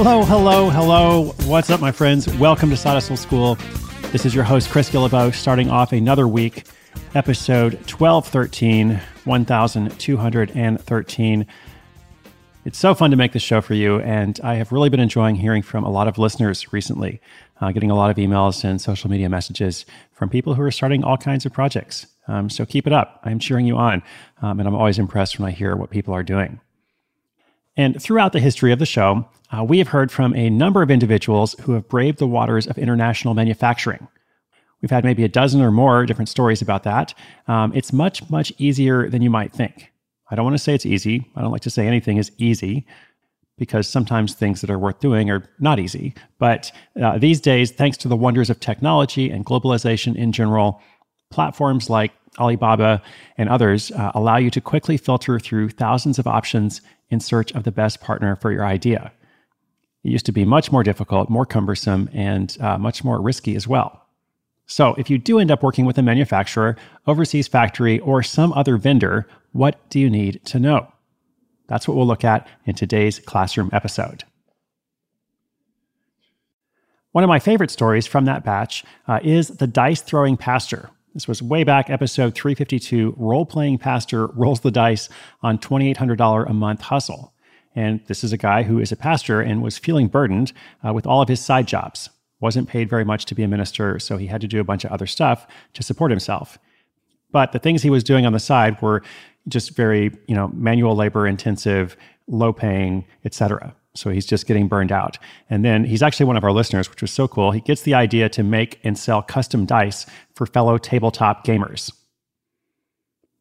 Hello, hello, hello. What's up, my friends? Welcome to Side Hustle School. This is your host, Chris Guillebeau, starting off another week, episode 1213, 1213. It's so fun to make this show for you, and I have really been enjoying hearing from a lot of listeners recently, uh, getting a lot of emails and social media messages from people who are starting all kinds of projects. Um, so keep it up. I'm cheering you on, um, and I'm always impressed when I hear what people are doing. And throughout the history of the show, uh, we have heard from a number of individuals who have braved the waters of international manufacturing. We've had maybe a dozen or more different stories about that. Um, it's much, much easier than you might think. I don't want to say it's easy. I don't like to say anything is easy because sometimes things that are worth doing are not easy. But uh, these days, thanks to the wonders of technology and globalization in general, platforms like Alibaba and others uh, allow you to quickly filter through thousands of options in search of the best partner for your idea. It used to be much more difficult, more cumbersome, and uh, much more risky as well. So, if you do end up working with a manufacturer, overseas factory, or some other vendor, what do you need to know? That's what we'll look at in today's classroom episode. One of my favorite stories from that batch uh, is the dice throwing pastor. This was way back, episode 352 Role Playing Pastor Rolls the Dice on $2,800 a month hustle. And this is a guy who is a pastor and was feeling burdened uh, with all of his side jobs. Wasn't paid very much to be a minister, so he had to do a bunch of other stuff to support himself. But the things he was doing on the side were just very, you know, manual labor intensive, low paying, etc. So he's just getting burned out. And then he's actually one of our listeners, which was so cool. He gets the idea to make and sell custom dice for fellow tabletop gamers.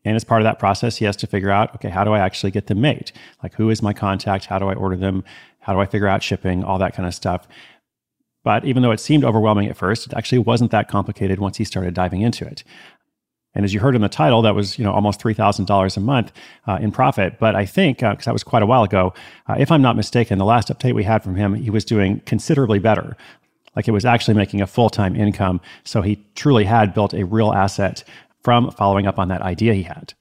And as part of that process, he has to figure out okay, how do I actually get them made? Like, who is my contact? How do I order them? How do I figure out shipping? All that kind of stuff. But even though it seemed overwhelming at first, it actually wasn't that complicated once he started diving into it. And as you heard in the title, that was you know almost three thousand dollars a month uh, in profit. But I think because uh, that was quite a while ago, uh, if I'm not mistaken, the last update we had from him, he was doing considerably better. Like it was actually making a full time income. So he truly had built a real asset from following up on that idea he had.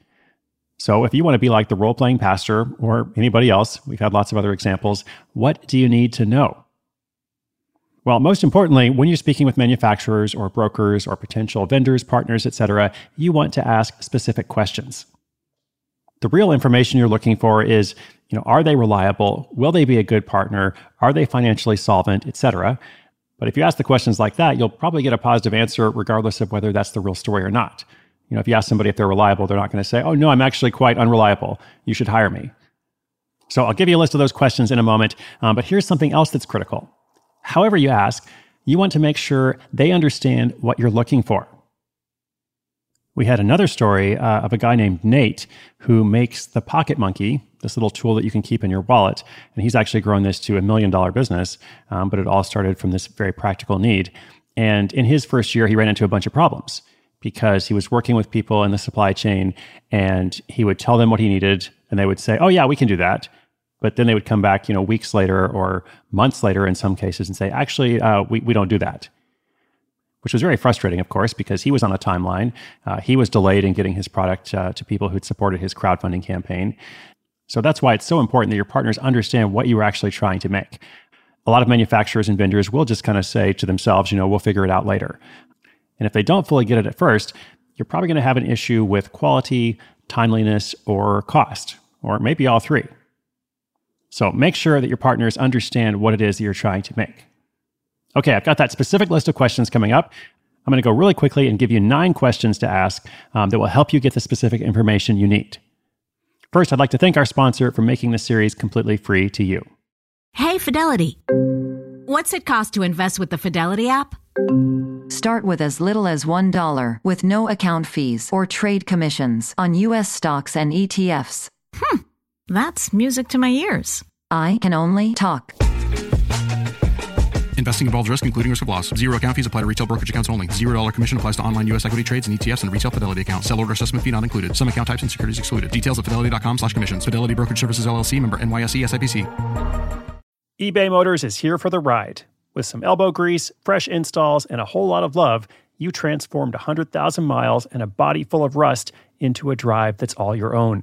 So, if you want to be like the role playing pastor or anybody else, we've had lots of other examples, what do you need to know? Well, most importantly, when you're speaking with manufacturers or brokers or potential vendors, partners, etc., you want to ask specific questions. The real information you're looking for is, you know, are they reliable? Will they be a good partner? Are they financially solvent, etc.? But if you ask the questions like that, you'll probably get a positive answer regardless of whether that's the real story or not. You know, if you ask somebody if they're reliable, they're not going to say, oh, no, I'm actually quite unreliable. You should hire me. So I'll give you a list of those questions in a moment. Um, but here's something else that's critical. However, you ask, you want to make sure they understand what you're looking for. We had another story uh, of a guy named Nate who makes the Pocket Monkey, this little tool that you can keep in your wallet. And he's actually grown this to a million dollar business, um, but it all started from this very practical need. And in his first year, he ran into a bunch of problems because he was working with people in the supply chain and he would tell them what he needed and they would say, "Oh yeah, we can do that." But then they would come back, you know, weeks later or months later in some cases and say, "Actually, uh, we we don't do that." Which was very frustrating, of course, because he was on a timeline. Uh, he was delayed in getting his product uh, to people who'd supported his crowdfunding campaign. So that's why it's so important that your partners understand what you are actually trying to make. A lot of manufacturers and vendors will just kind of say to themselves, you know, we'll figure it out later. And if they don't fully get it at first, you're probably going to have an issue with quality, timeliness, or cost, or maybe all three. So make sure that your partners understand what it is that you're trying to make. Okay, I've got that specific list of questions coming up. I'm going to go really quickly and give you nine questions to ask um, that will help you get the specific information you need. First, I'd like to thank our sponsor for making this series completely free to you. Hey, Fidelity. What's it cost to invest with the Fidelity app? Start with as little as $1 with no account fees or trade commissions on U.S. stocks and ETFs. Hmm, that's music to my ears. I can only talk. Investing involves risk, including risk of loss. Zero account fees apply to retail brokerage accounts only. Zero dollar commission applies to online U.S. equity trades and ETFs and retail Fidelity accounts. Sell order assessment fee not included. Some account types and securities excluded. Details at fidelity.com slash commissions. Fidelity Brokerage Services LLC member NYSE SIPC. eBay Motors is here for the ride. With some elbow grease, fresh installs, and a whole lot of love, you transformed 100,000 miles and a body full of rust into a drive that's all your own.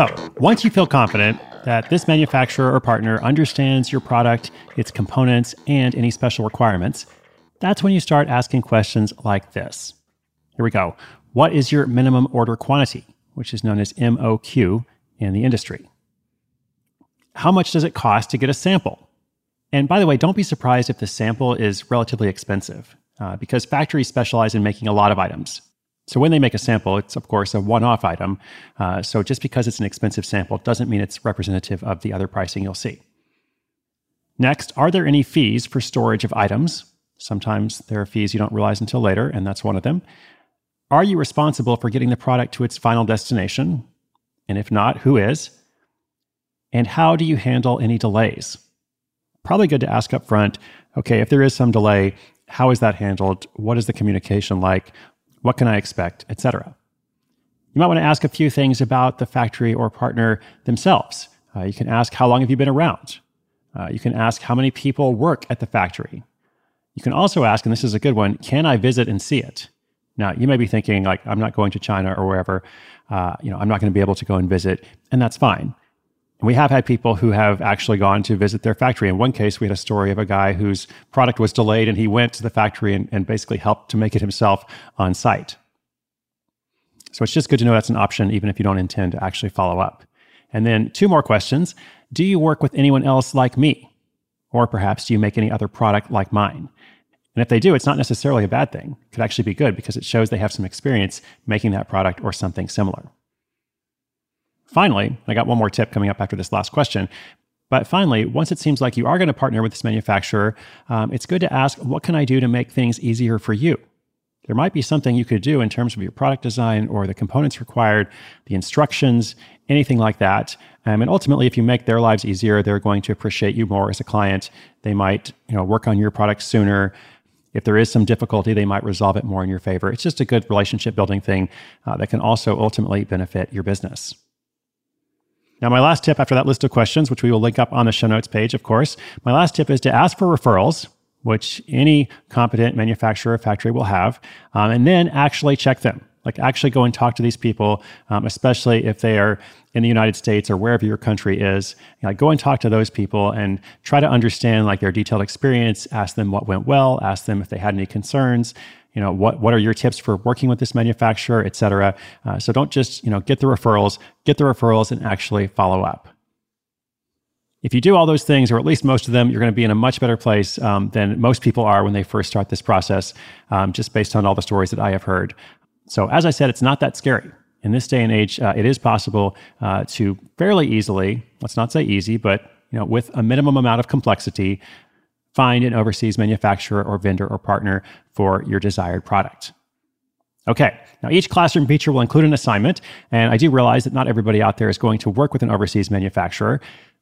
So, once you feel confident that this manufacturer or partner understands your product, its components, and any special requirements, that's when you start asking questions like this. Here we go. What is your minimum order quantity, which is known as MOQ in the industry? How much does it cost to get a sample? And by the way, don't be surprised if the sample is relatively expensive, uh, because factories specialize in making a lot of items. So when they make a sample, it's of course a one-off item. Uh, so just because it's an expensive sample doesn't mean it's representative of the other pricing you'll see. Next, are there any fees for storage of items? Sometimes there are fees you don't realize until later, and that's one of them. Are you responsible for getting the product to its final destination? And if not, who is? And how do you handle any delays? Probably good to ask up front okay, if there is some delay, how is that handled? What is the communication like? What can I expect, etc. You might want to ask a few things about the factory or partner themselves. Uh, you can ask, How long have you been around? Uh, you can ask, How many people work at the factory? You can also ask, and this is a good one, Can I visit and see it? Now, you may be thinking, like, I'm not going to China or wherever. Uh, you know, I'm not going to be able to go and visit, and that's fine. And we have had people who have actually gone to visit their factory. In one case, we had a story of a guy whose product was delayed and he went to the factory and, and basically helped to make it himself on site. So it's just good to know that's an option, even if you don't intend to actually follow up. And then two more questions. Do you work with anyone else like me? Or perhaps do you make any other product like mine? And if they do, it's not necessarily a bad thing. It could actually be good because it shows they have some experience making that product or something similar. Finally, I got one more tip coming up after this last question. But finally, once it seems like you are going to partner with this manufacturer, um, it's good to ask, what can I do to make things easier for you? There might be something you could do in terms of your product design or the components required, the instructions, anything like that. Um, and ultimately, if you make their lives easier, they're going to appreciate you more as a client. They might, you know, work on your product sooner. If there is some difficulty, they might resolve it more in your favor. It's just a good relationship building thing uh, that can also ultimately benefit your business. Now, my last tip after that list of questions, which we will link up on the show notes page, of course, my last tip is to ask for referrals, which any competent manufacturer or factory will have, um, and then actually check them. Like actually go and talk to these people, um, especially if they are in the United States or wherever your country is. You know, go and talk to those people and try to understand like their detailed experience. Ask them what went well. Ask them if they had any concerns you know what what are your tips for working with this manufacturer et cetera. Uh, so don't just you know get the referrals get the referrals and actually follow up. If you do all those things or at least most of them you're going to be in a much better place um, than most people are when they first start this process um, just based on all the stories that i have heard. So as i said it's not that scary. In this day and age uh, it is possible uh, to fairly easily let's not say easy but you know with a minimum amount of complexity find an overseas manufacturer or vendor or partner for your desired product. Okay, now each classroom feature will include an assignment, and I do realize that not everybody out there is going to work with an overseas manufacturer,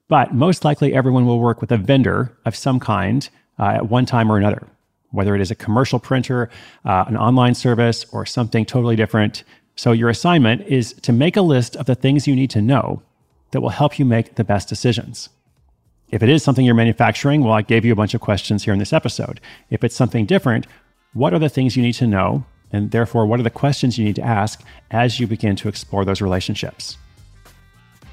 but most likely everyone will work with a vendor of some kind uh, at one time or another, whether it is a commercial printer, uh, an online service, or something totally different. So your assignment is to make a list of the things you need to know that will help you make the best decisions. If it is something you're manufacturing, well, I gave you a bunch of questions here in this episode. If it's something different, what are the things you need to know? And therefore, what are the questions you need to ask as you begin to explore those relationships?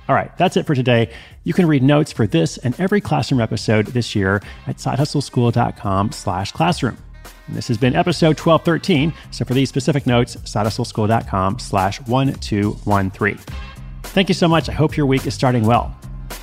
All right, that's it for today. You can read notes for this and every classroom episode this year at sidehustleschool.com slash classroom. This has been episode 1213. So for these specific notes, sidehustleschool.com slash 1213. Thank you so much. I hope your week is starting well.